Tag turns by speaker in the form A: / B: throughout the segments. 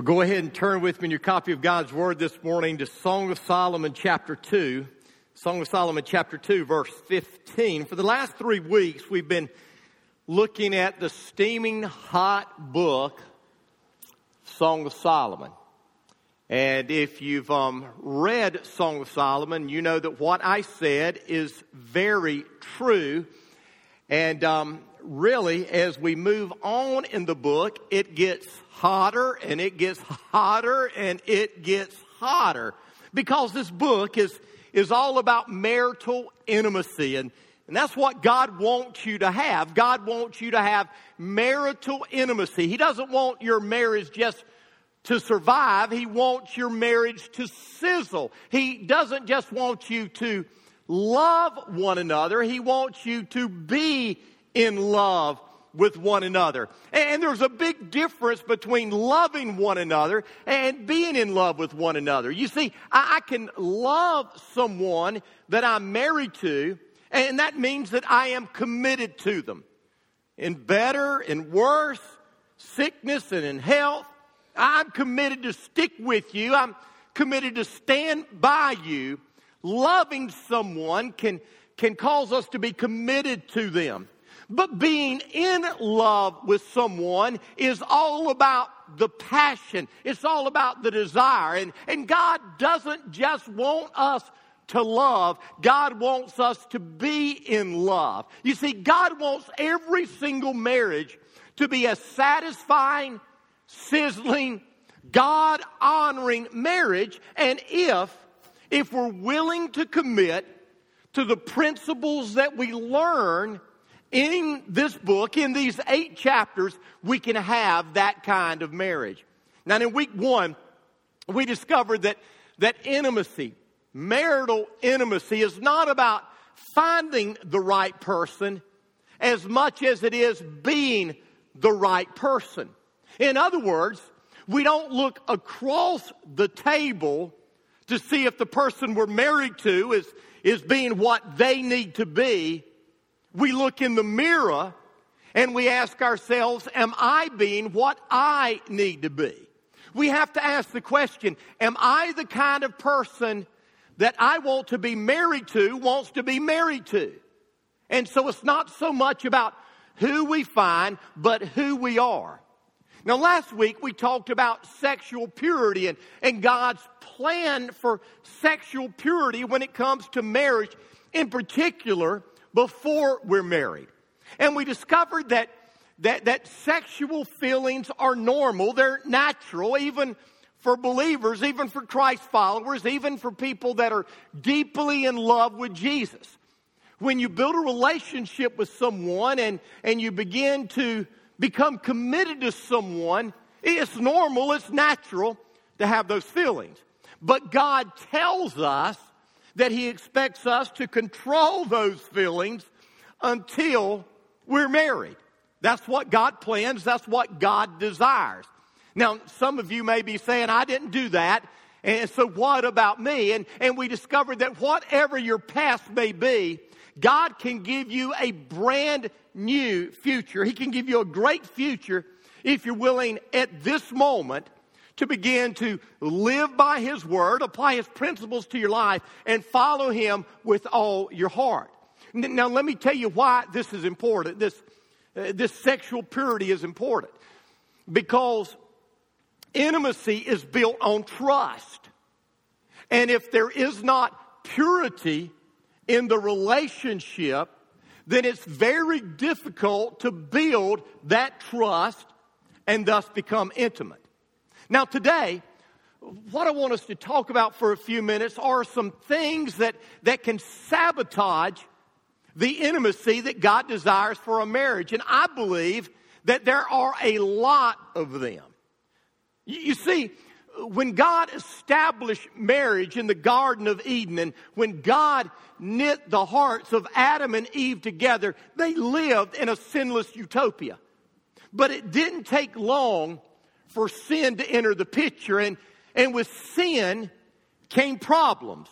A: Well, go ahead and turn with me in your copy of God's Word this morning to Song of Solomon, chapter 2. Song of Solomon, chapter 2, verse 15. For the last three weeks, we've been looking at the steaming hot book, Song of Solomon. And if you've um, read Song of Solomon, you know that what I said is very true. And um, really, as we move on in the book, it gets hotter and it gets hotter and it gets hotter because this book is, is all about marital intimacy and, and that's what God wants you to have. God wants you to have marital intimacy. He doesn't want your marriage just to survive. He wants your marriage to sizzle. He doesn't just want you to love one another. He wants you to be in love with one another. And there's a big difference between loving one another and being in love with one another. You see, I can love someone that I'm married to, and that means that I am committed to them. In better and worse, sickness and in health, I'm committed to stick with you. I'm committed to stand by you. Loving someone can, can cause us to be committed to them. But being in love with someone is all about the passion. It's all about the desire. And, and God doesn't just want us to love. God wants us to be in love. You see, God wants every single marriage to be a satisfying, sizzling, God honoring marriage. And if, if we're willing to commit to the principles that we learn in this book, in these eight chapters, we can have that kind of marriage. Now, in week one, we discovered that, that intimacy, marital intimacy, is not about finding the right person as much as it is being the right person. In other words, we don't look across the table to see if the person we're married to is, is being what they need to be we look in the mirror and we ask ourselves, am I being what I need to be? We have to ask the question, am I the kind of person that I want to be married to, wants to be married to? And so it's not so much about who we find, but who we are. Now, last week we talked about sexual purity and, and God's plan for sexual purity when it comes to marriage, in particular, before we're married. And we discovered that, that, that sexual feelings are normal, they're natural, even for believers, even for Christ followers, even for people that are deeply in love with Jesus. When you build a relationship with someone and, and you begin to become committed to someone, it's normal, it's natural to have those feelings. But God tells us that He expects us to control those feelings until we're married. That's what God plans. That's what God desires. Now, some of you may be saying, I didn't do that. And so what about me? And, and we discovered that whatever your past may be, God can give you a brand new future. He can give you a great future if you're willing at this moment to begin to live by His Word, apply His principles to your life, and follow Him with all your heart. Now, let me tell you why this is important. This, uh, this sexual purity is important. Because intimacy is built on trust. And if there is not purity in the relationship, then it's very difficult to build that trust and thus become intimate. Now, today, what I want us to talk about for a few minutes are some things that, that can sabotage the intimacy that God desires for a marriage. And I believe that there are a lot of them. You, you see, when God established marriage in the Garden of Eden and when God knit the hearts of Adam and Eve together, they lived in a sinless utopia. But it didn't take long for sin to enter the picture. And, and with sin came problems.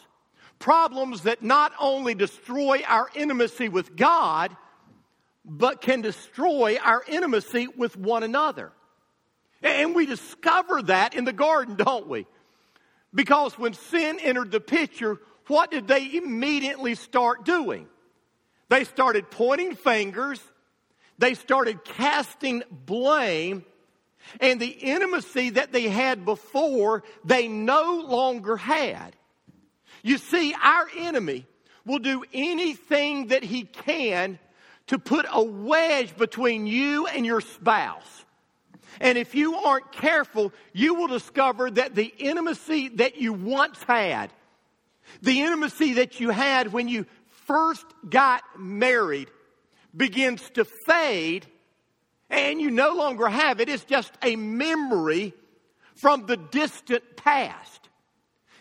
A: Problems that not only destroy our intimacy with God, but can destroy our intimacy with one another. And we discover that in the garden, don't we? Because when sin entered the picture, what did they immediately start doing? They started pointing fingers, they started casting blame, and the intimacy that they had before, they no longer had. You see, our enemy will do anything that he can to put a wedge between you and your spouse. And if you aren't careful, you will discover that the intimacy that you once had, the intimacy that you had when you first got married, begins to fade and you no longer have it. It's just a memory from the distant past.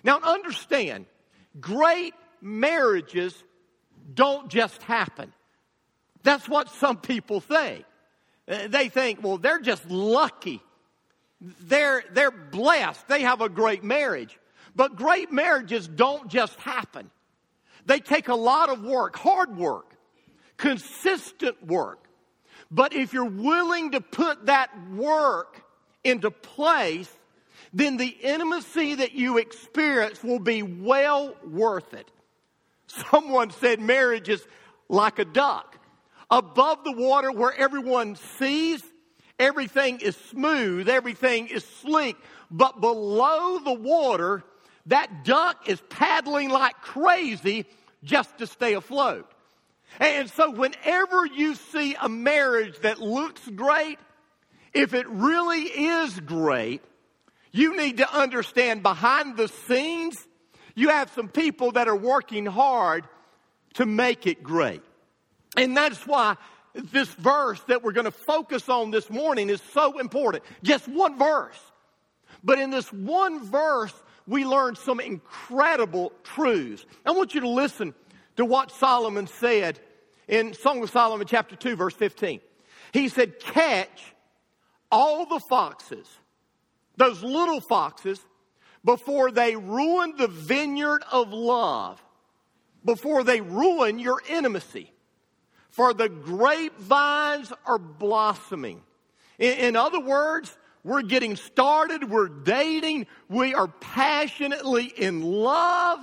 A: Now, understand, great marriages don't just happen. That's what some people think. They think, well, they're just lucky. They're, they're blessed. They have a great marriage. But great marriages don't just happen. They take a lot of work, hard work, consistent work. But if you're willing to put that work into place, then the intimacy that you experience will be well worth it. Someone said marriage is like a duck above the water where everyone sees, everything is smooth, everything is sleek. But below the water, that duck is paddling like crazy just to stay afloat. And so whenever you see a marriage that looks great, if it really is great, you need to understand behind the scenes, you have some people that are working hard to make it great. And that's why this verse that we're going to focus on this morning is so important. Just one verse. But in this one verse, we learn some incredible truths. I want you to listen to what Solomon said in Song of Solomon, chapter 2, verse 15. He said, Catch all the foxes, those little foxes, before they ruin the vineyard of love, before they ruin your intimacy for the grapevines are blossoming. In, in, other words, we're getting started, we're dating, we are passionately in love.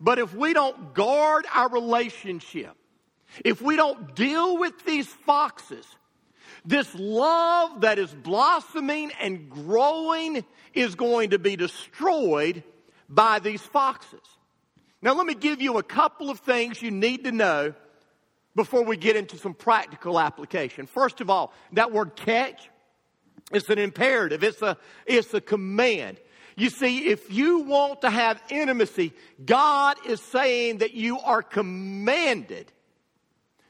A: But if we don't guard our relationship, if we don't deal with these foxes, this love that is blossoming and growing is going to be destroyed by these foxes. Now, let me give you a couple of things you need to know before we get into some practical application. First of all, that word catch, it's an imperative. It's a, it's a command. You see, if you want to have intimacy, God is saying that you are commanded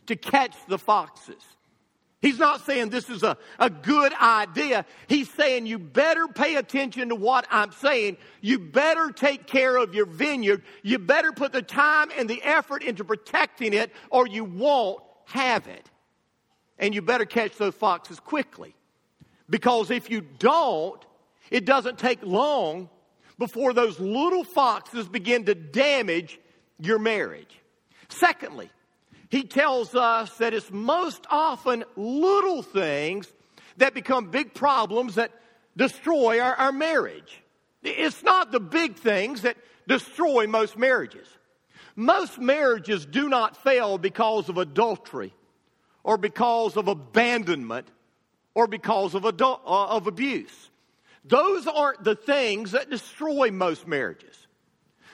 A: to catch the foxes. He's not saying this is a, a good idea. He's saying you better pay attention to what I'm saying. You better take care of your vineyard. You better put the time and the effort into protecting it or you won't have it. And you better catch those foxes quickly. Because if you don't, it doesn't take long before those little foxes begin to damage your marriage. Secondly, he tells us that it's most often little things that become big problems that destroy our, our marriage. It's not the big things that destroy most marriages. Most marriages do not fail because of adultery or because of abandonment or because of, adult, uh, of abuse. Those aren't the things that destroy most marriages.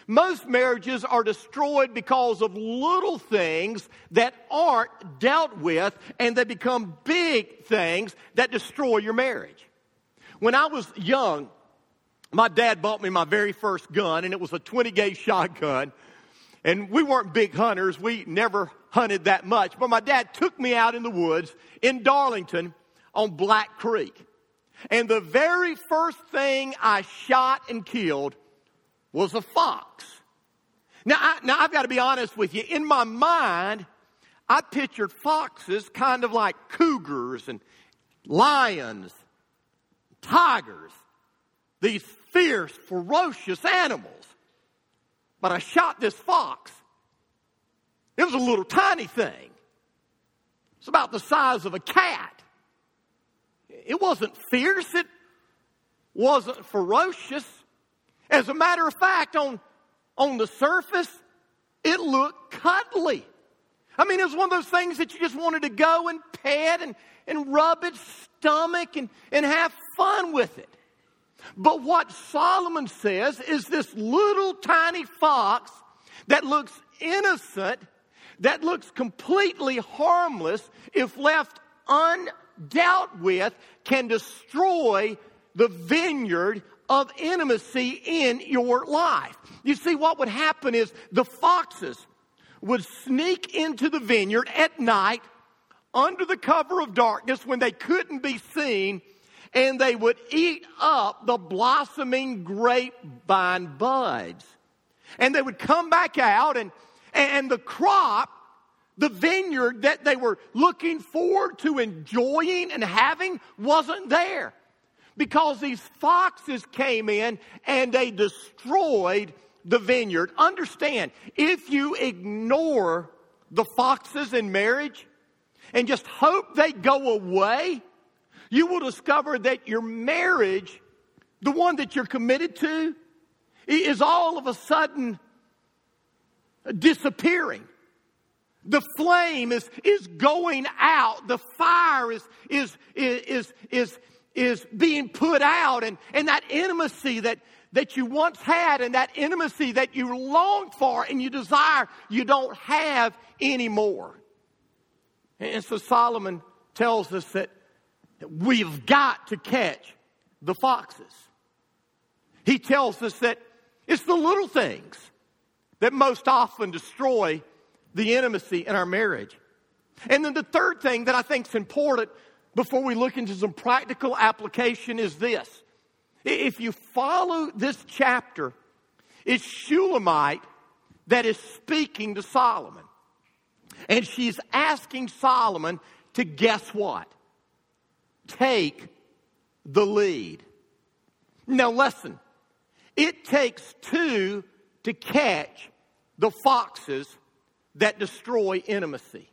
A: Most marriages are destroyed because of little things that aren't dealt with, and they become big things that destroy your marriage. When I was young, my dad bought me my very first gun, and it was a 20 gauge shotgun. And we weren't big hunters, we never hunted that much, but my dad took me out in the woods in Darlington on Black Creek. And the very first thing I shot and killed was a fox. Now, I, now I've got to be honest with you. In my mind, I pictured foxes kind of like cougars and lions, tigers, these fierce, ferocious animals. But I shot this fox. It was a little tiny thing. It's about the size of a cat. It wasn't fierce, it wasn't ferocious. As a matter of fact, on, on the surface, it looked cuddly. I mean, it was one of those things that you just wanted to go and pet and, and rub its stomach and, and have fun with it. But what Solomon says is this little tiny fox that looks innocent, that looks completely harmless, if left undealt with, can destroy the vineyard of intimacy in your life. You see, what would happen is the foxes would sneak into the vineyard at night under the cover of darkness when they couldn't be seen and they would eat up the blossoming grapevine buds. And they would come back out and, and the crop, the vineyard that they were looking forward to enjoying and having wasn't there. Because these foxes came in and they destroyed the vineyard. Understand, if you ignore the foxes in marriage and just hope they go away, you will discover that your marriage, the one that you're committed to, is all of a sudden disappearing. The flame is, is going out. The fire is, is, is, is, is being put out. And, and that intimacy that, that you once had and that intimacy that you long for and you desire, you don't have anymore. And so Solomon tells us that we've got to catch the foxes. He tells us that it's the little things that most often destroy the intimacy in our marriage. And then the third thing that I think is important before we look into some practical application is this. If you follow this chapter, it's Shulamite that is speaking to Solomon. And she's asking Solomon to guess what? take the lead. Now, listen, it takes two to catch the foxes that destroy intimacy.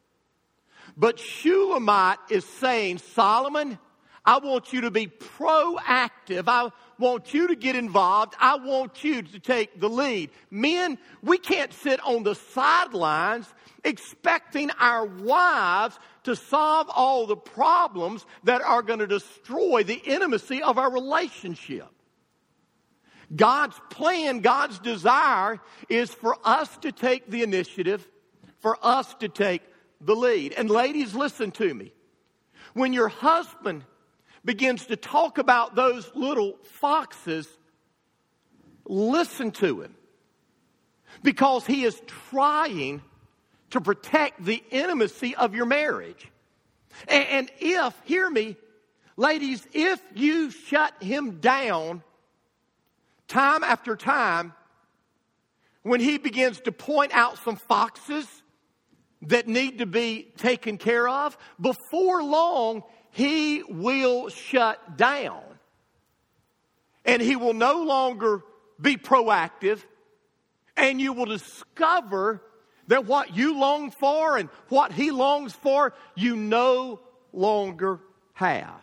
A: But Shulamite is saying, Solomon, I want you to be proactive. I want you to get involved. I want you to take the lead. Men, we can't sit on the sidelines expecting our wives to solve all the problems that are going to destroy the intimacy of our relationship. God's plan, God's desire is for us to take the initiative, for us to take the lead. And ladies, listen to me. When your husband begins to talk about those little foxes, listen to him. Because he is trying to protect the intimacy of your marriage. And, if, hear me, ladies, if you shut him down time after time, when he begins to point out some foxes that need to be taken care of, before long, he will shut down. And he will no longer be proactive, and you will discover that what you long for and what he longs for, you no longer have.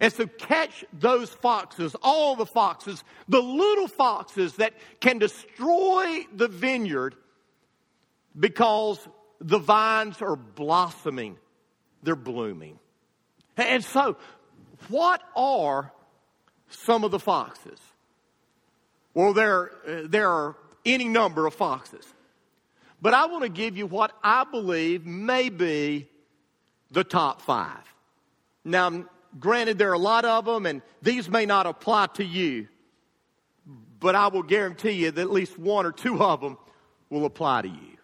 A: And so catch those foxes, all the foxes, the little foxes that can destroy the vineyard because the vines are blossoming, they're blooming. And so, what are some of the foxes? Well, there, there are any number of foxes. But I want to give you what I believe may be the top five. Now, granted, there are a lot of them, and these may not apply to you, but I will guarantee you that at least one or two of them will apply to you.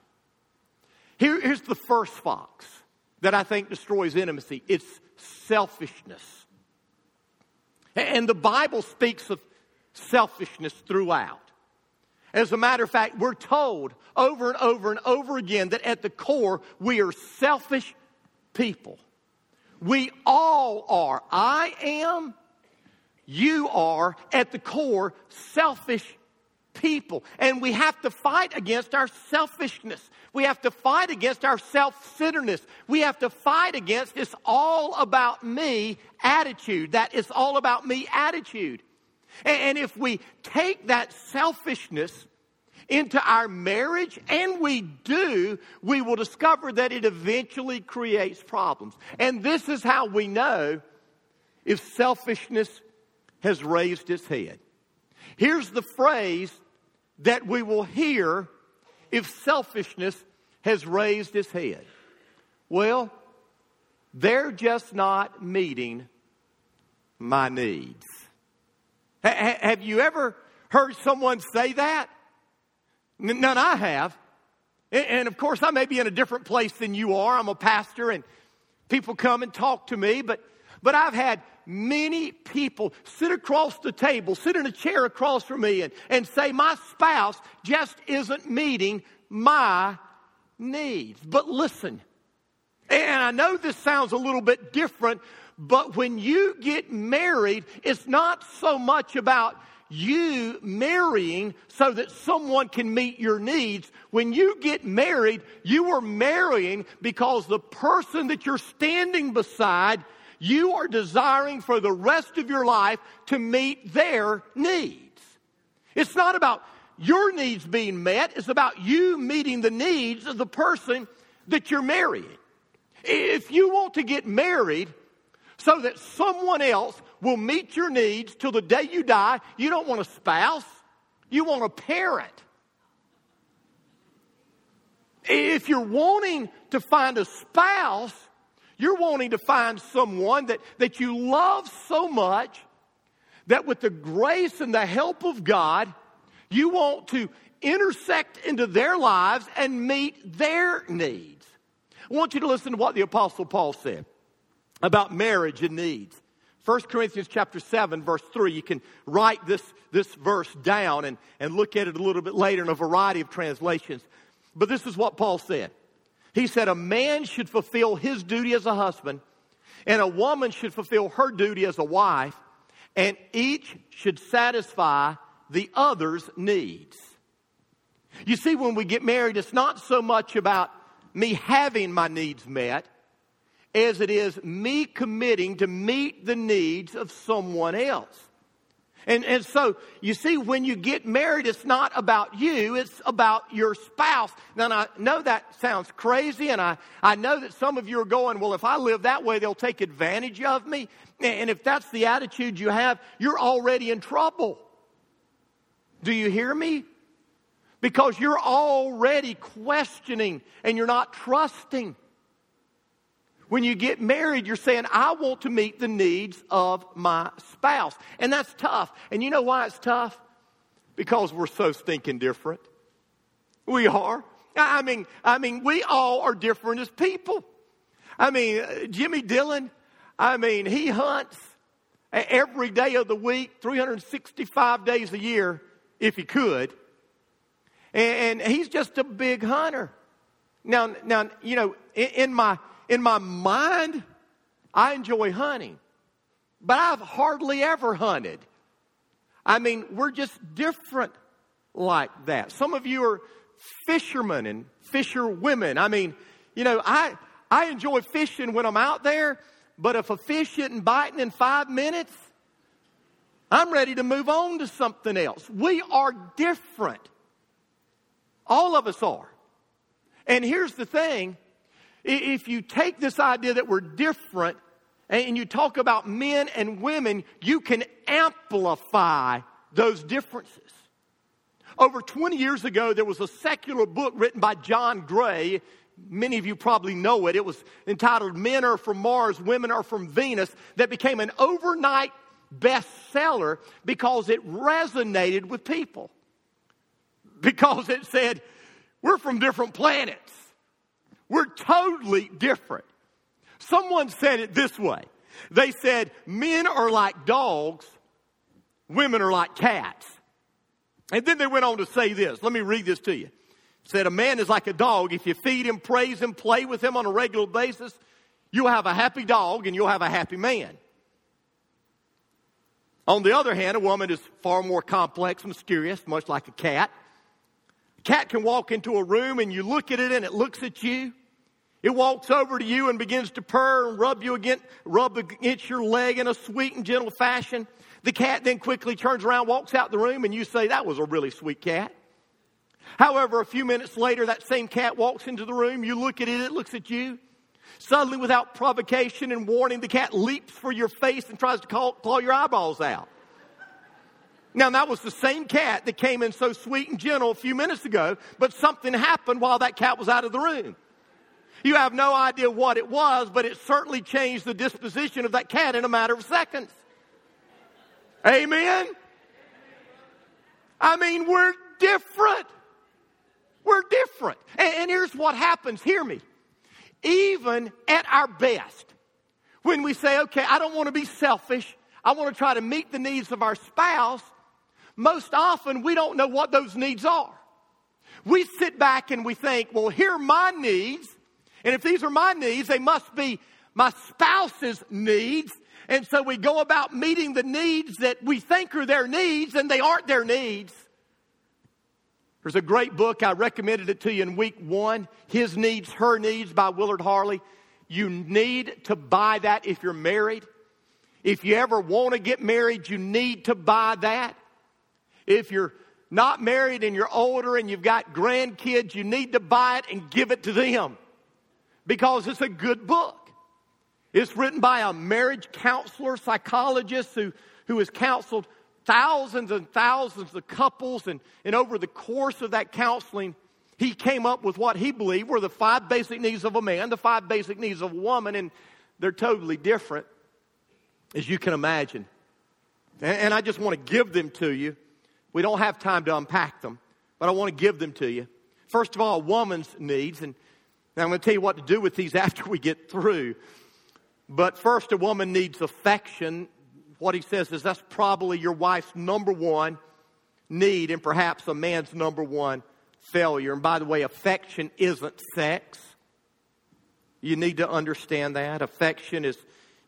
A: Here, here's the first fox that I think destroys intimacy it's selfishness. And the Bible speaks of selfishness throughout. As a matter of fact, we're told over and over and over again that at the core, we are selfish people. We all are. I am, you are, at the core, selfish people. And we have to fight against our selfishness. We have to fight against our self centeredness. We have to fight against this all about me attitude. That is all about me attitude. And if we take that selfishness into our marriage, and we do, we will discover that it eventually creates problems. And this is how we know if selfishness has raised its head. Here's the phrase that we will hear if selfishness has raised its head. Well, they're just not meeting my needs. H- have you ever heard someone say that? N- none I have. And, and of course, I may be in a different place than you are. I'm a pastor and people come and talk to me, but, but I've had many people sit across the table, sit in a chair across from me, and, and say, My spouse just isn't meeting my needs. But listen, and I know this sounds a little bit different, but when you get married, it's not so much about you marrying so that someone can meet your needs. When you get married, you are marrying because the person that you're standing beside you are desiring for the rest of your life to meet their needs. It's not about your needs being met, it's about you meeting the needs of the person that you're marrying. If you want to get married so that someone else will meet your needs till the day you die, you don't want a spouse, you want a parent. If you're wanting to find a spouse, you're wanting to find someone that, that you love so much that with the grace and the help of God, you want to intersect into their lives and meet their needs. I want you to listen to what the apostle Paul said about marriage and needs. 1 Corinthians chapter 7 verse 3 you can write this, this verse down and, and look at it a little bit later in a variety of translations but this is what paul said he said a man should fulfill his duty as a husband, and a woman should fulfill her duty as a wife, and each should satisfy the other's needs. You see, when we get married, it's not so much about me having my needs met as it is me committing to meet the needs of someone else. And, and so, you see, when you get married, it's not about you, it's about your spouse. Now, I know that sounds crazy, and I, I know that some of you are going, well, if I live that way, they'll take advantage of me. And if that's the attitude you have, you're already in trouble. Do you hear me? Because you're already questioning and you're not trusting. When you get married, you're saying, I want to meet the needs of my spouse. And that's tough. And you know why it's tough? Because we're so stinking different. We are. I mean, I mean, we all are different as people. I mean, uh, Jimmy Dillon, I mean, he hunts every day of the week, 365 days a year, if he could. And, he's just a big hunter. Now, now, you know, in my in my mind, I enjoy hunting, but I've hardly ever hunted. I mean, we're just different like that. Some of you are fishermen and fisher women. I mean, you know, I, I enjoy fishing when I'm out there, but if a fish isn't biting in five minutes, I'm ready to move on to something else. We are different. All of us are. And here's the thing if you take this idea that we're different and you talk about men and women, you can amplify those differences. Over 20 years ago, there was a secular book written by John Gray. Many of you probably know it. It was entitled Men Are From Mars, Women Are From Venus, that became an overnight bestseller because it resonated with people. Because it said, We're from different planets. We're totally different. Someone said it this way. They said, men are like dogs, women are like cats. And then they went on to say this. Let me read this to you. said, a man is like a dog. If you feed him, praise him, play with him on a regular basis, you'll have a happy dog and you'll have a happy man. On the other hand, a woman is far more complex, mysterious, much like a cat. Cat can walk into a room and you look at it and it looks at you. It walks over to you and begins to purr and rub you against, rub against your leg in a sweet and gentle fashion. The cat then quickly turns around, walks out the room, and you say, that was a really sweet cat. However, a few minutes later, that same cat walks into the room. You look at it, it looks at you. Suddenly, without provocation and warning, the cat leaps for your face and tries to call, claw your eyeballs out. Now, that was the same cat that came in so sweet and gentle a few minutes ago, but something happened while that cat was out of the room. You have no idea what it was, but it certainly changed the disposition of that cat in a matter of seconds. Amen? I mean, we're different. We're different. And, and here's what happens. Hear me even at our best, when we say, okay, I don't want to be selfish, I want to try to meet the needs of our spouse, most often we don't know what those needs are. We sit back and we think, well, here are my needs, and if these are my needs, they must be my spouse's needs. And so we go about meeting the needs that we think are their needs, and they aren't their needs. There's a great book, I recommended it to you in week one His Needs, Her Needs by Willard Harley. You need to buy that if you're married. If you ever want to get married, you need to buy that. If you're not married and you're older and you've got grandkids, you need to buy it and give it to them because it's a good book. It's written by a marriage counselor, psychologist who, who has counseled thousands and thousands of couples, and, and over the course of that counseling, he came up with what he believed were the five basic needs of a man, the five basic needs of a woman, and they're totally different, as you can imagine. And, and I just want to give them to you. We don't have time to unpack them, but I want to give them to you. First of all, a woman's needs, and I'm going to tell you what to do with these after we get through. But first, a woman needs affection what he says is that's probably your wife's number one need and perhaps a man's number one failure. And by the way, affection isn't sex. You need to understand that. Affection is,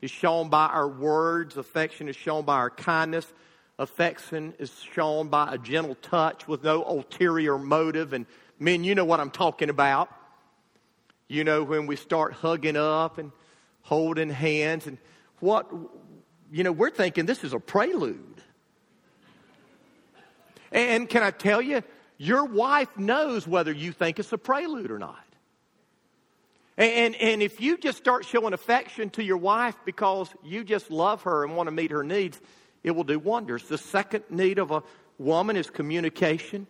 A: is shown by our words, affection is shown by our kindness. Affection is shown by a gentle touch with no ulterior motive. And men, you know what I'm talking about. You know, when we start hugging up and holding hands and what you know, we're thinking this is a prelude. And can I tell you, your wife knows whether you think it's a prelude or not. And, and if you just start showing affection to your wife because you just love her and want to meet her needs, it will do wonders. The second need of a woman is communication.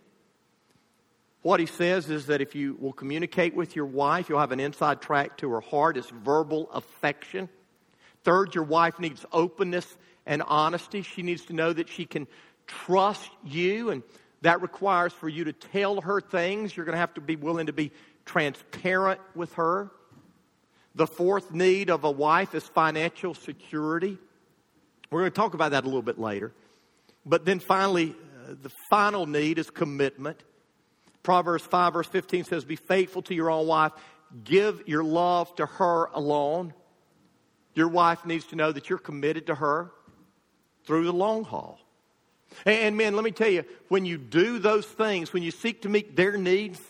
A: What he says is that if you will communicate with your wife, you'll have an inside track to her heart. It's verbal affection. Third, your wife needs openness and honesty. She needs to know that she can trust you, and that requires for you to tell her things. You're going to have to be willing to be transparent with her. The fourth need of a wife is financial security. We're going to talk about that a little bit later. But then finally, uh, the final need is commitment. Proverbs 5, verse 15 says, Be faithful to your own wife, give your love to her alone. Your wife needs to know that you're committed to her through the long haul. And men, let me tell you, when you do those things, when you seek to meet their needs,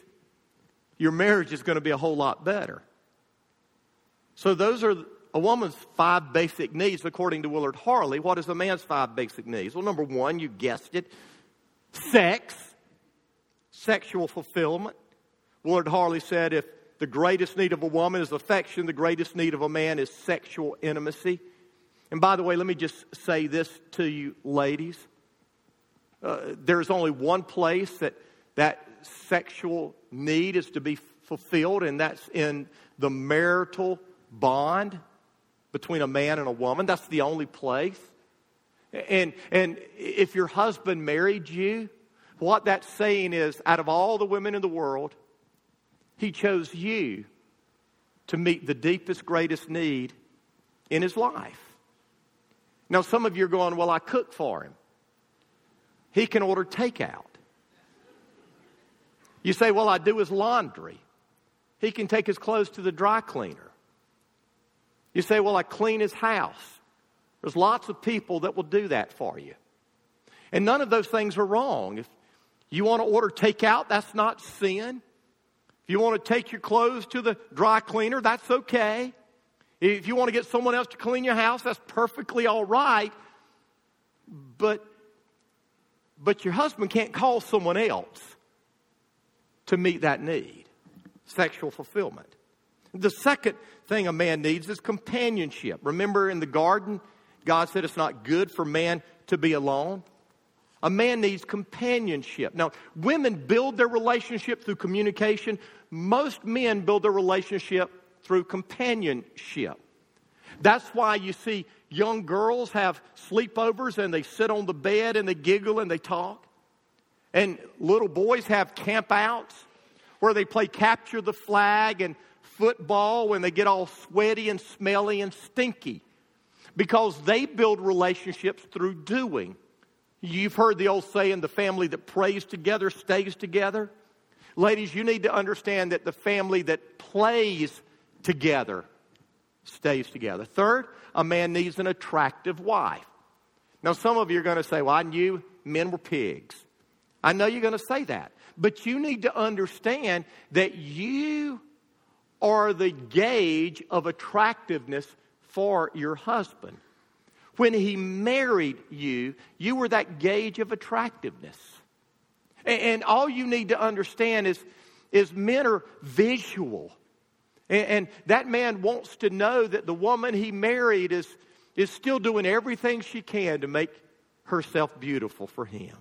A: your marriage is going to be a whole lot better. So those are a woman's five basic needs according to Willard Harley. What is a man's five basic needs? Well, number one, you guessed it, sex, sexual fulfillment. Willard Harley said if the greatest need of a woman is affection. The greatest need of a man is sexual intimacy. And by the way, let me just say this to you, ladies. Uh, there's only one place that that sexual need is to be fulfilled, and that's in the marital bond between a man and a woman. That's the only place. And, and if your husband married you, what that's saying is out of all the women in the world, he chose you to meet the deepest, greatest need in his life. Now, some of you are going, Well, I cook for him. He can order takeout. You say, Well, I do his laundry. He can take his clothes to the dry cleaner. You say, Well, I clean his house. There's lots of people that will do that for you. And none of those things are wrong. If you want to order takeout, that's not sin. If you want to take your clothes to the dry cleaner, that's okay. If you want to get someone else to clean your house, that's perfectly all right. But, but your husband can't call someone else to meet that need sexual fulfillment. The second thing a man needs is companionship. Remember in the garden, God said it's not good for man to be alone. A man needs companionship. Now, women build their relationship through communication. Most men build their relationship through companionship. That's why you see young girls have sleepovers and they sit on the bed and they giggle and they talk. And little boys have campouts where they play capture the flag and football when they get all sweaty and smelly and stinky because they build relationships through doing. You've heard the old saying, the family that prays together stays together. Ladies, you need to understand that the family that plays together stays together. Third, a man needs an attractive wife. Now, some of you are going to say, Well, I knew men were pigs. I know you're going to say that. But you need to understand that you are the gauge of attractiveness for your husband. When he married you, you were that gauge of attractiveness. And, all you need to understand is, is men are visual. And, and that man wants to know that the woman he married is, is still doing everything she can to make herself beautiful for him.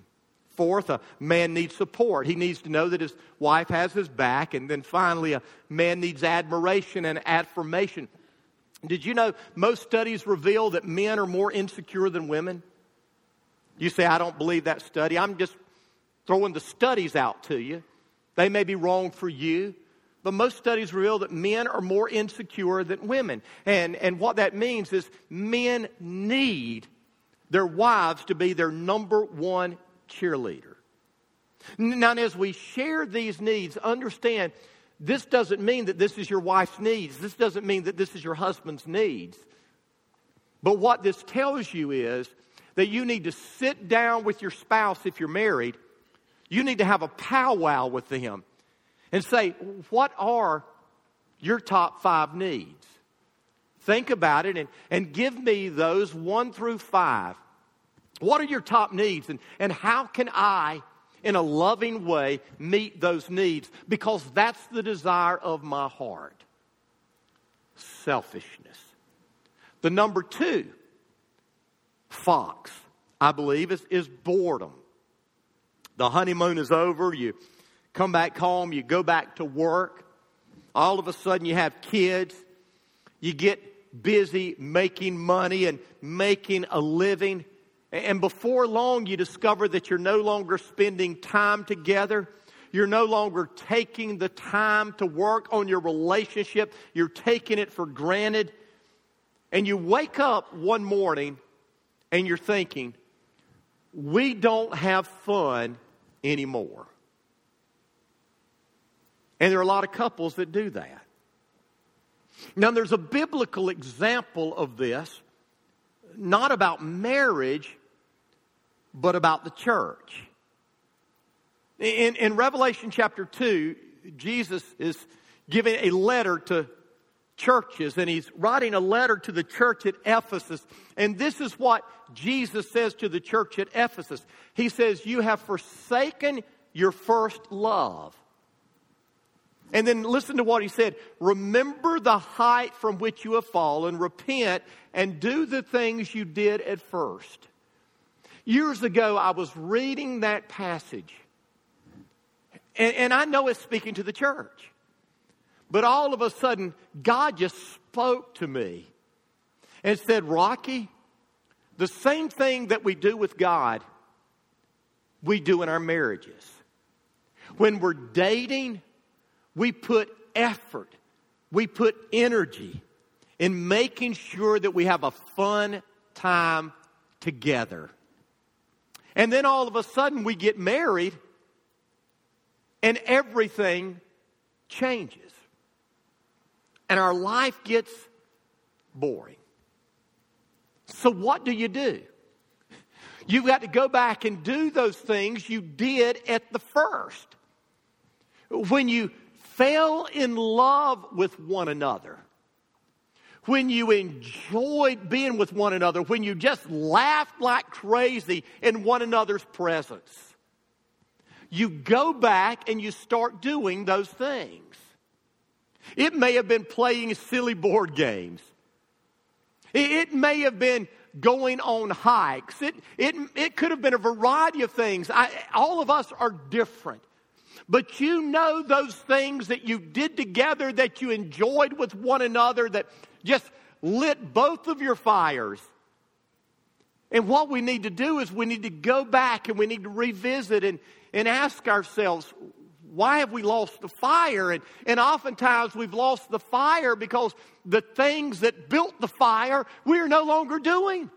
A: Fourth, a man needs support. He needs to know that his wife has his back. And then finally, a man needs admiration and affirmation. Did you know most studies reveal that men are more insecure than women? You say, I don't believe that study. I'm just throwing the studies out to you. They may be wrong for you, but most studies reveal that men are more insecure than women. And, and what that means is men need their wives to be their number one cheerleader. Now, as we share these needs, understand this doesn't mean that this is your wife's needs. This doesn't mean that this is your husband's needs. But what this tells you is that you need to sit down with your spouse if you're married. You need to have a powwow with them and say, What are your top five needs? Think about it and, and give me those one through five. What are your top needs? And, and how can I, in a loving way, meet those needs? Because that's the desire of my heart selfishness. The number two, fox, I believe, is, is boredom. The honeymoon is over. You come back home, you go back to work. All of a sudden, you have kids. You get busy making money and making a living. And before long, you discover that you're no longer spending time together. You're no longer taking the time to work on your relationship. You're taking it for granted. And you wake up one morning and you're thinking, we don't have fun anymore. And there are a lot of couples that do that. Now, there's a biblical example of this, not about marriage, but about the church. In, in Revelation chapter 2, Jesus is giving a letter to churches and he's writing a letter to the church at Ephesus. And this is what Jesus says to the church at Ephesus. He says, You have forsaken your first love. And then listen to what he said Remember the height from which you have fallen, repent, and do the things you did at first. Years ago, I was reading that passage, and, and I know it's speaking to the church. But all of a sudden, God just spoke to me and said, Rocky, the same thing that we do with God, we do in our marriages. When we're dating, we put effort, we put energy in making sure that we have a fun time together. And then all of a sudden we get married and everything changes. And our life gets boring. So, what do you do? You've got to go back and do those things you did at the first. When you fell in love with one another, when you enjoyed being with one another, when you just laughed like crazy in one another's presence, you go back and you start doing those things. It may have been playing silly board games. It may have been going on hikes. It, it, it could have been a variety of things. I, all of us are different. But you know those things that you did together that you enjoyed with one another that just lit both of your fires. And what we need to do is we need to go back and we need to revisit and, and ask ourselves, why have we lost the fire? And, and oftentimes we've lost the fire because the things that built the fire we are no longer doing.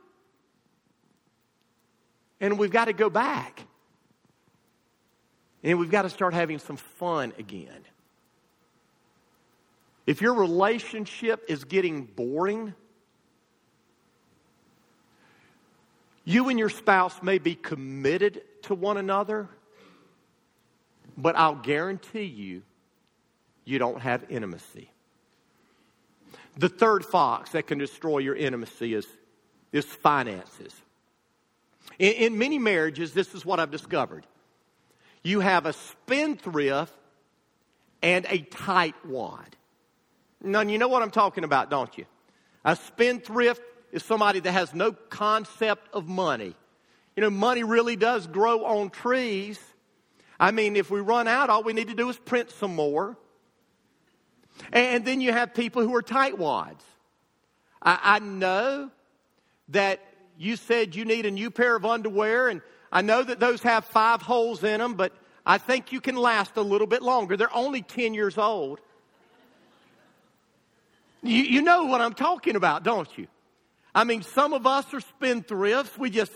A: And we've got to go back. And we've got to start having some fun again. If your relationship is getting boring, you and your spouse may be committed to one another, but I'll guarantee you, you don't have intimacy. The third fox that can destroy your intimacy is, is finances. In, in many marriages, this is what I've discovered you have a spendthrift and a tightwad. Now, you know what I'm talking about, don't you? A spendthrift is somebody that has no concept of money. You know, money really does grow on trees. I mean, if we run out, all we need to do is print some more. And then you have people who are tightwads. I, I know that you said you need a new pair of underwear, and I know that those have five holes in them, but I think you can last a little bit longer. They're only 10 years old. You, you know what I'm talking about, don't you? I mean, some of us are spendthrifts. We just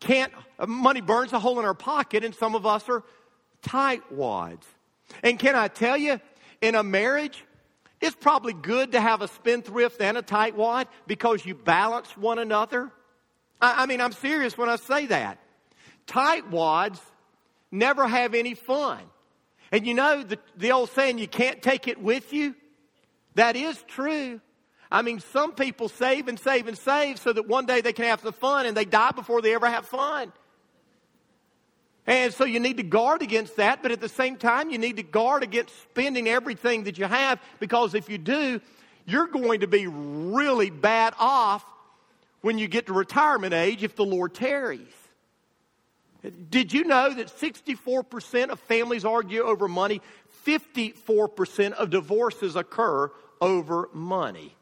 A: can't, money burns a hole in our pocket, and some of us are tightwads. And can I tell you, in a marriage, it's probably good to have a spendthrift and a tightwad because you balance one another. I, I mean, I'm serious when I say that. Tightwads never have any fun. And you know the, the old saying, you can't take it with you? That is true. I mean, some people save and save and save so that one day they can have some fun and they die before they ever have fun. And so you need to guard against that, but at the same time, you need to guard against spending everything that you have because if you do, you're going to be really bad off when you get to retirement age if the Lord tarries. Did you know that 64% of families argue over money? 54% of divorces occur over money.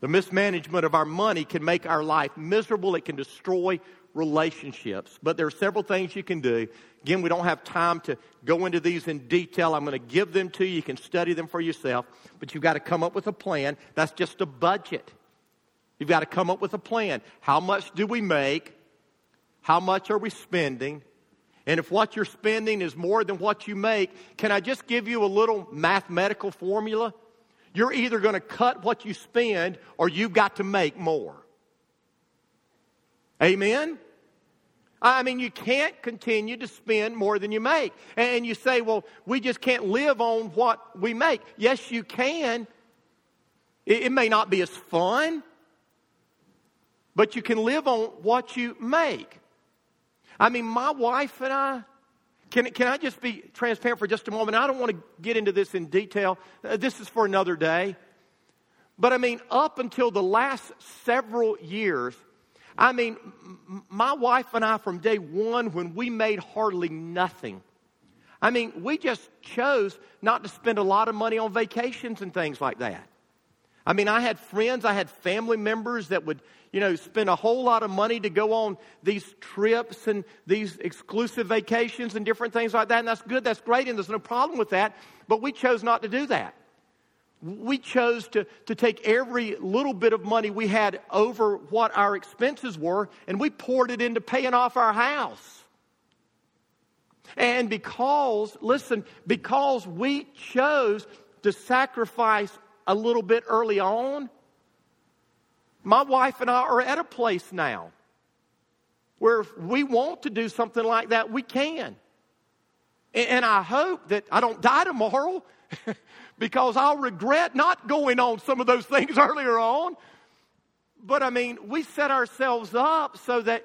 A: The mismanagement of our money can make our life miserable. It can destroy relationships. But there are several things you can do. Again, we don't have time to go into these in detail. I'm going to give them to you. You can study them for yourself. But you've got to come up with a plan. That's just a budget. You've got to come up with a plan. How much do we make? How much are we spending? And if what you're spending is more than what you make, can I just give you a little mathematical formula? You're either going to cut what you spend or you've got to make more. Amen? I mean, you can't continue to spend more than you make. And you say, well, we just can't live on what we make. Yes, you can. It, may not be as fun, but you can live on what you make. I mean, my wife and I, can, can I just be transparent for just a moment? I don't want to get into this in detail. Uh, this is for another day. But I mean, up until the last several years, I mean, my wife and I, from day one, when we made hardly nothing, I mean, we just chose not to spend a lot of money on vacations and things like that. I mean, I had friends, I had family members that would, you know, spend a whole lot of money to go on these trips and these exclusive vacations and different things like that. And that's good, that's great, and there's no problem with that. But we chose not to do that. We chose to, to take every little bit of money we had over what our expenses were, and we poured it into paying off our house. And because, listen, because we chose to sacrifice a little bit early on, My wife and I are at a place now where if we want to do something like that, we can. And I hope that I don't die tomorrow because I'll regret not going on some of those things earlier on. But I mean, we set ourselves up so that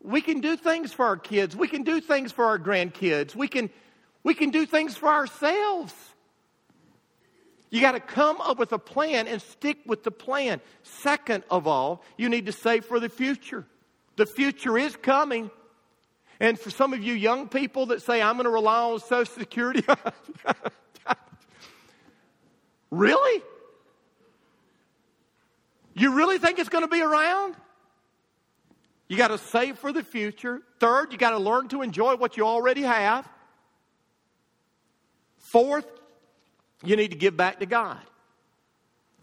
A: we can do things for our kids. We can do things for our grandkids. We can, we can do things for ourselves. You got to come up with a plan and stick with the plan. Second of all, you need to save for the future. The future is coming. And for some of you young people that say, I'm going to rely on Social Security, really? You really think it's going to be around? You got to save for the future. Third, you got to learn to enjoy what you already have. Fourth, you need to give back to God.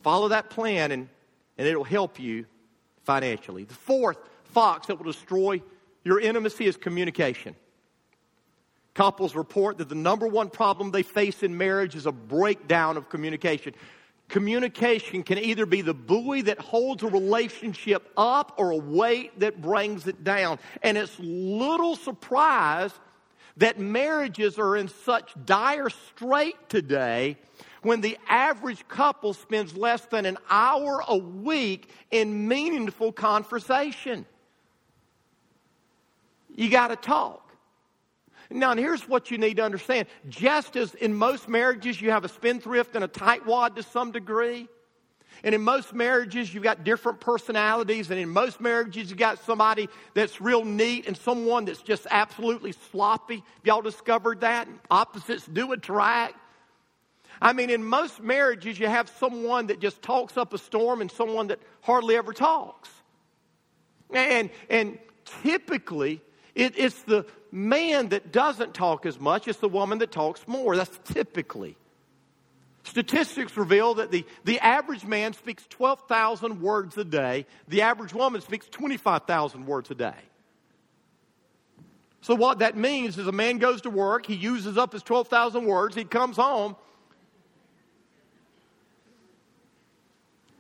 A: Follow that plan and, and it'll help you financially. The fourth fox that will destroy your intimacy is communication. Couples report that the number one problem they face in marriage is a breakdown of communication. Communication can either be the buoy that holds a relationship up or a weight that brings it down. And it's little surprise that marriages are in such dire strait today when the average couple spends less than an hour a week in meaningful conversation. You got to talk. Now, and here's what you need to understand. Just as in most marriages you have a spendthrift and a tightwad to some degree, and in most marriages you've got different personalities, and in most marriages you've got somebody that's real neat and someone that's just absolutely sloppy. Y'all discovered that? Opposites do attract. I mean, in most marriages you have someone that just talks up a storm and someone that hardly ever talks. And, and typically, it, it's the man that doesn't talk as much, it's the woman that talks more. That's typically. Statistics reveal that the, the average man speaks 12,000 words a day, the average woman speaks 25,000 words a day. So, what that means is a man goes to work, he uses up his 12,000 words, he comes home.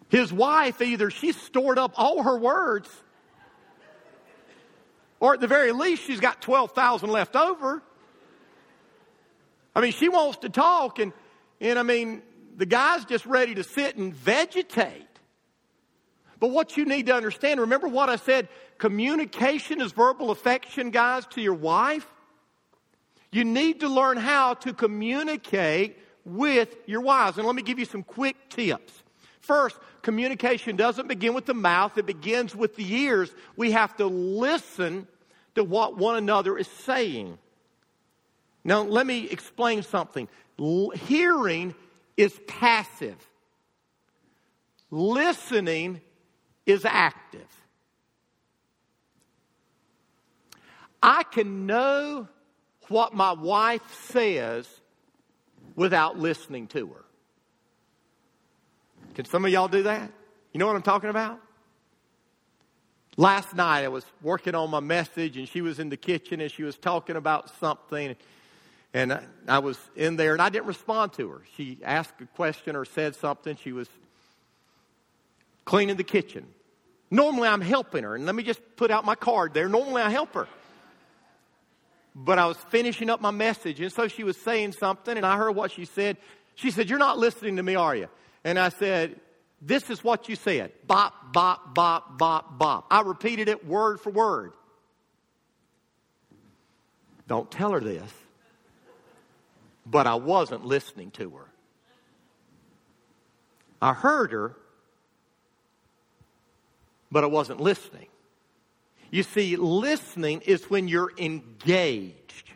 A: His wife, either she's stored up all her words or at the very least, she's got 12,000 left over. I mean, she wants to talk, and, and I mean, the guy's just ready to sit and vegetate. But what you need to understand, remember what I said communication is verbal affection, guys, to your wife. You need to learn how to communicate with your wives. And let me give you some quick tips. First, communication doesn't begin with the mouth, it begins with the ears. We have to listen to what one another is saying. Now, let me explain something. Hearing is passive, listening is active. I can know what my wife says without listening to her. Can some of y'all do that? You know what I'm talking about? Last night I was working on my message and she was in the kitchen and she was talking about something and I, I was in there and I didn't respond to her. She asked a question or said something. She was cleaning the kitchen. Normally I'm helping her and let me just put out my card there. Normally I help her. But I was finishing up my message and so she was saying something and I heard what she said. She said, You're not listening to me, are you? And I said, This is what you said bop, bop, bop, bop, bop. I repeated it word for word. Don't tell her this. But I wasn't listening to her. I heard her, but I wasn't listening. You see, listening is when you're engaged.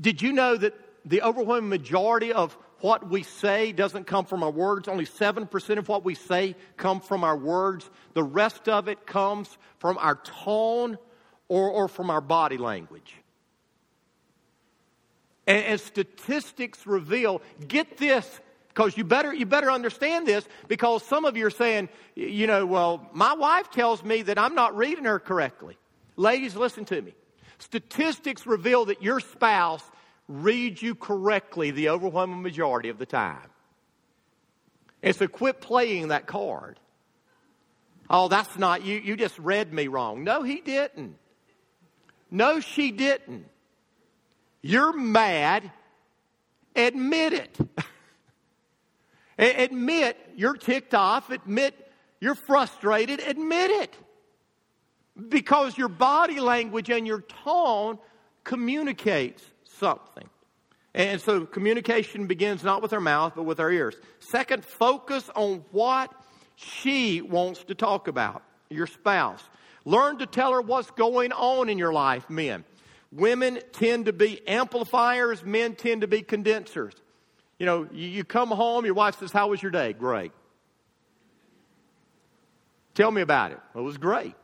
A: Did you know that the overwhelming majority of what we say doesn't come from our words. Only 7% of what we say come from our words. The rest of it comes from our tone or, or from our body language. And, and statistics reveal, get this, because you better, you better understand this, because some of you are saying, you know, well, my wife tells me that I'm not reading her correctly. Ladies, listen to me. Statistics reveal that your spouse reads you correctly the overwhelming majority of the time. And so quit playing that card. Oh, that's not you. You just read me wrong. No, he didn't. No, she didn't. You're mad. Admit it. Admit you're ticked off. Admit you're frustrated. Admit it. Because your body language and your tone communicates something. And so communication begins not with our mouth, but with our ears. Second, focus on what she wants to talk about, your spouse. Learn to tell her what's going on in your life, men. Women tend to be amplifiers, men tend to be condensers. You know, you, come home, your wife says, How was your day? Great. Tell me about it. It was great.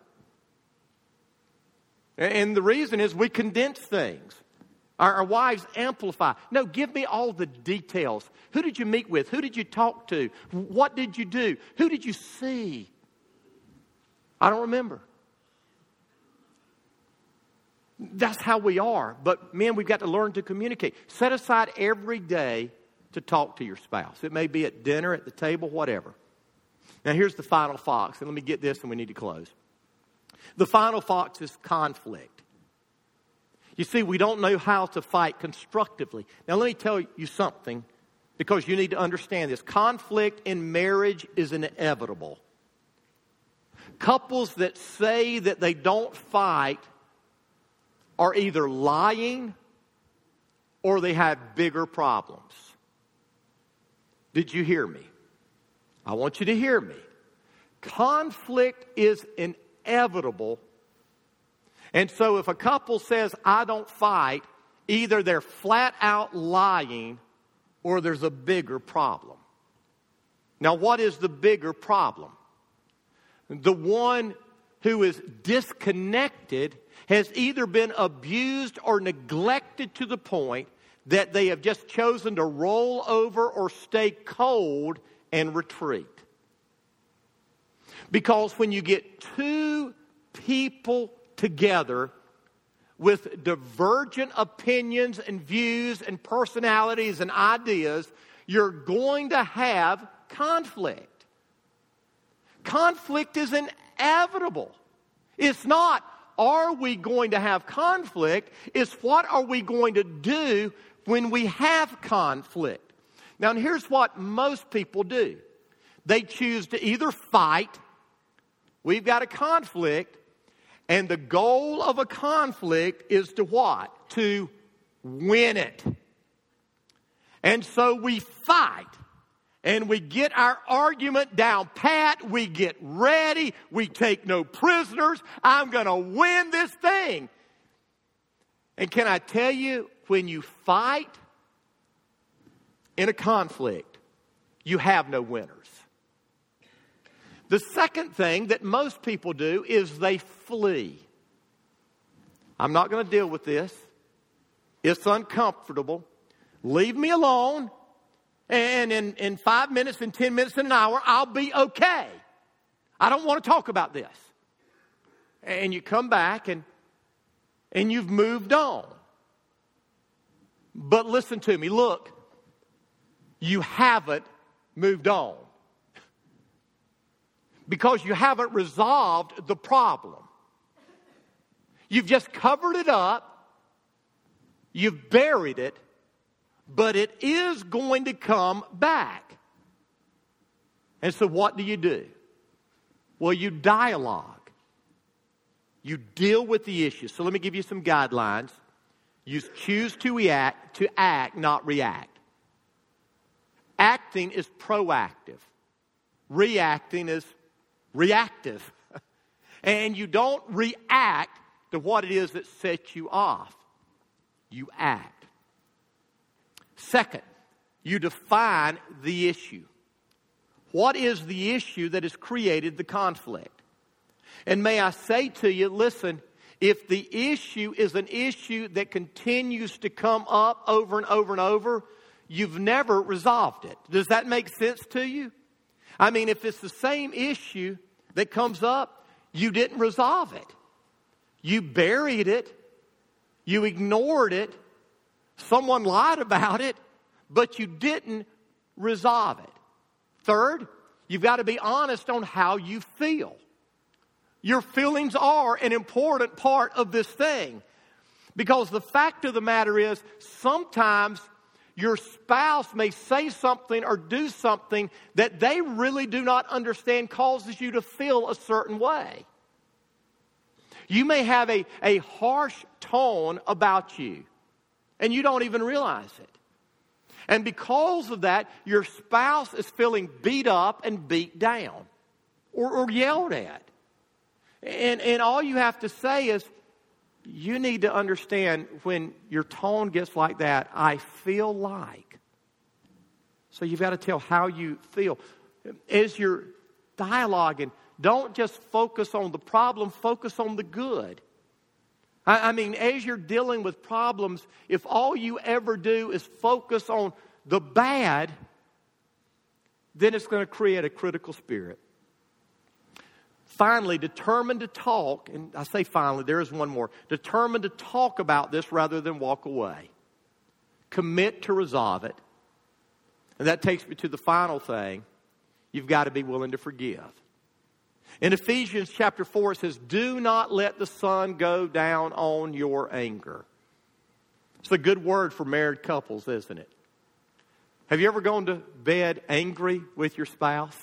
A: And the reason is we condense things. Our, our, wives amplify. No, give me all the details. Who did you meet with? Who did you talk to? What did you do? Who did you see? I don't remember. That's how we are. But men, we've got to learn to communicate. Set aside every day to talk to your spouse. It may be at dinner, at the table, whatever. Now, here's the final fox, and let me get this and we need to close. The final fox is conflict. You see, we don't know how to fight constructively. Now, let me tell you something because you need to understand this. Conflict in marriage is inevitable. Couples that say that they don't fight are either lying or they have bigger problems. Did you hear me? I want you to hear me. Conflict is inevitable. And so if a couple says, I don't fight, either they're flat out lying or there's a bigger problem. Now, what is the bigger problem? The one who is disconnected has either been abused or neglected to the point that they have just chosen to roll over or stay cold and retreat. Because when you get two people together with divergent opinions and views and personalities and ideas, you're going to have conflict. Conflict is inevitable. It's not, are we going to have conflict? It's what are we going to do when we have conflict? Now, here's what most people do they choose to either fight, we've got a conflict, and the goal of a conflict is to what? To win it. And so we fight and we get our argument down pat. We get ready. We take no prisoners. I'm going to win this thing. And can I tell you, when you fight in a conflict, you have no winners. The second thing that most people do is they flee. I'm not going to deal with this. It's uncomfortable. Leave me alone and in, in five minutes, in 10 minutes, in an hour, I'll be okay. I don't want to talk about this. And you come back and, and you've moved on. But listen to me. Look, you haven't moved on because you haven't resolved the problem. You've just covered it up, you've buried it, but it is going to come back. And so, what do you do? Well, you dialogue, you deal with the issue. So, let me give you some guidelines. You choose to react, to act, not react. Acting is proactive. Reacting is reactive. and you don't react to what it is that sets you off. You act. Second, you define the issue. What is the issue that has created the conflict? And may I say to you, listen, if the issue is an issue that continues to come up over and over and over, you've never resolved it. Does that make sense to you? I mean, if it's the same issue that comes up, you didn't resolve it. You buried it. You ignored it. Someone lied about it, but you didn't resolve it. Third, you've got to be honest on how you feel. Your feelings are an important part of this thing. Because the fact of the matter is, sometimes your spouse may say something or do something that they really do not understand causes you to feel a certain way. You may have a, a harsh tone about you, and you don't even realize it. And because of that, your spouse is feeling beat up and beat down or, or yelled at. And, and all you have to say is, you need to understand when your tone gets like that, I feel like. So you've got to tell how you feel. As you're dialoguing, don't just focus on the problem, focus on the good. I, I mean, as you're dealing with problems, if all you ever do is focus on the bad, then it's going to create a critical spirit. Finally, determined to talk, and I say finally, there is one more. Determined to talk about this rather than walk away. Commit to resolve it. And that takes me to the final thing. You've got to be willing to forgive. In Ephesians chapter 4, it says, Do not let the sun go down on your anger. It's a good word for married couples, isn't it? Have you ever gone to bed angry with your spouse?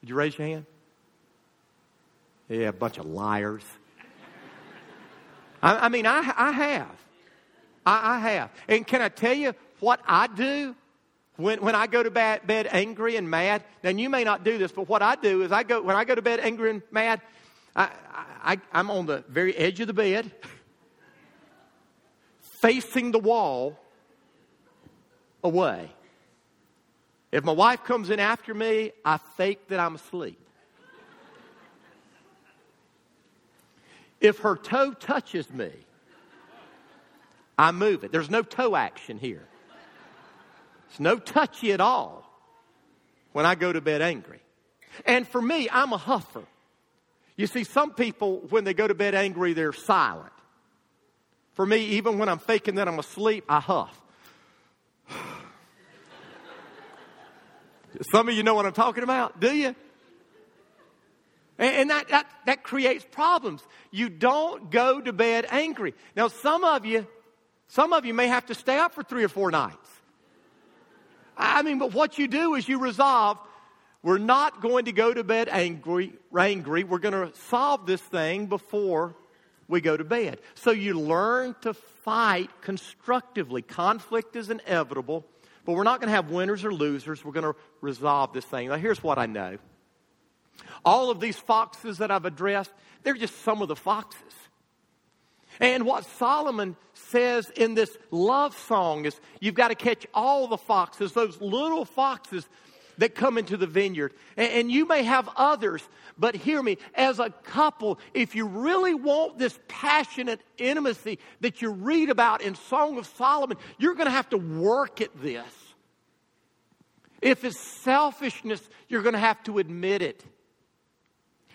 A: Did you raise your hand? Yeah, a bunch of liars. I, I mean, I, I have. I, I have. And can I tell you what I do when, when I go to bed, bed angry and mad, now you may not do this, but what I do is I go, when I go to bed angry and mad, I, I, I'm on the very edge of the bed, facing the wall away. If my wife comes in after me, I fake that I'm asleep. If her toe touches me, I move it. There's no toe action here. It's no touchy at all when I go to bed angry. And for me, I'm a huffer. You see, some people, when they go to bed angry, they're silent. For me, even when I'm faking that I'm asleep, I huff. some of you know what I'm talking about, do you? And that, that, that creates problems. You don't go to bed angry. Now, some of you, some of you may have to stay up for three or four nights. I mean, but what you do is you resolve, we're not going to go to bed angry, angry. We're going to solve this thing before we go to bed. So you learn to fight constructively. Conflict is inevitable, but we're not going to have winners or losers. We're going to resolve this thing. Now, here's what I know. All of these foxes that I've addressed, they're just some of the foxes. And what Solomon says in this love song is you've got to catch all the foxes, those little foxes that come into the vineyard. And, you may have others, but hear me, as a couple, if you really want this passionate intimacy that you read about in Song of Solomon, you're going to have to work at this. If it's selfishness, you're going to have to admit it.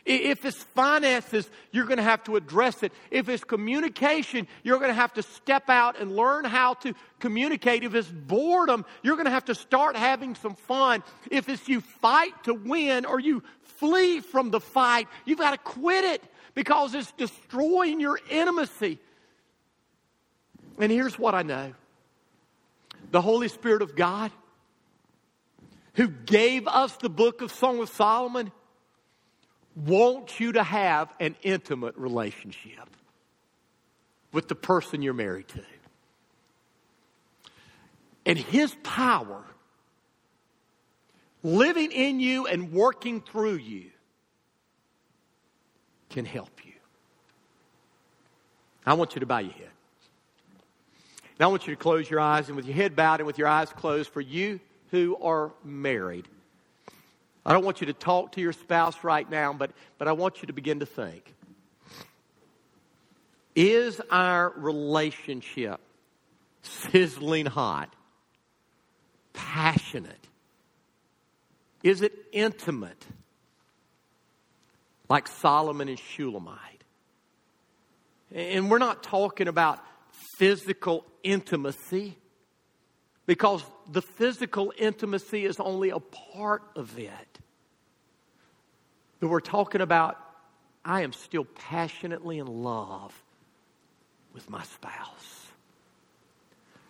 A: If it's finances, you're going to have to address it. If it's communication, you're going to have to step out and learn how to communicate. If it's boredom, you're going to have to start having some fun. If it's you fight to win or you flee from the fight, you've got to quit it because it's destroying your intimacy. And here's what I know the Holy Spirit of God, who gave us the book of Song of Solomon, wants you to have an intimate relationship with the person you're married to. And His power living in you and working through you can help you. I want you to bow your head. Now I want you to close your eyes and with your head bowed and with your eyes closed for you who are married. I don't want you to talk to your spouse right now, but, but I want you to begin to think. Is our relationship sizzling hot, passionate? Is it intimate, like Solomon and Shulamite? And we're not talking about physical intimacy because the physical intimacy is only a part of it. But we're talking about I am still passionately in love with my spouse.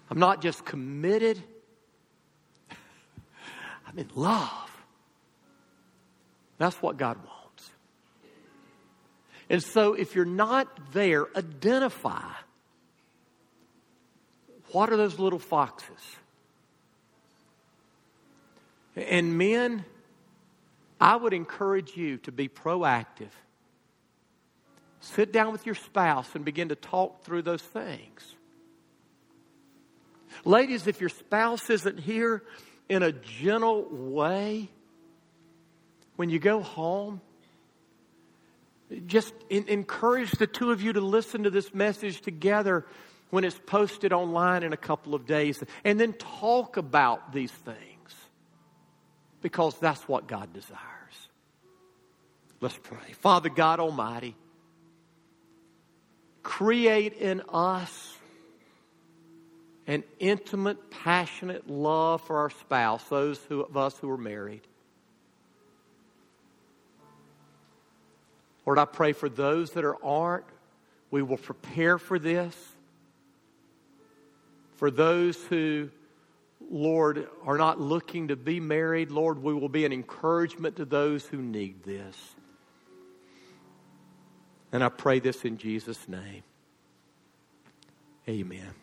A: I'm not just committed, I'm in love. That's what God wants. And so if you're not there, identify what are those little foxes? And men, I would encourage you to be proactive. Sit down with your spouse and begin to talk through those things. Ladies, if your spouse isn't here in a gentle way, when you go home, just in, encourage the two of you to listen to this message together when it's posted online in a couple of days. And then talk about these things because that's what God desires. Let's pray. Father God Almighty, create in us an intimate, passionate love for our spouse, those who, of us who are married. Lord, I pray for those that are aren't, we will prepare for this. For those who, Lord, are not looking to be married, Lord, we will be an encouragement to those who need this. And I pray this in Jesus' name. Amen.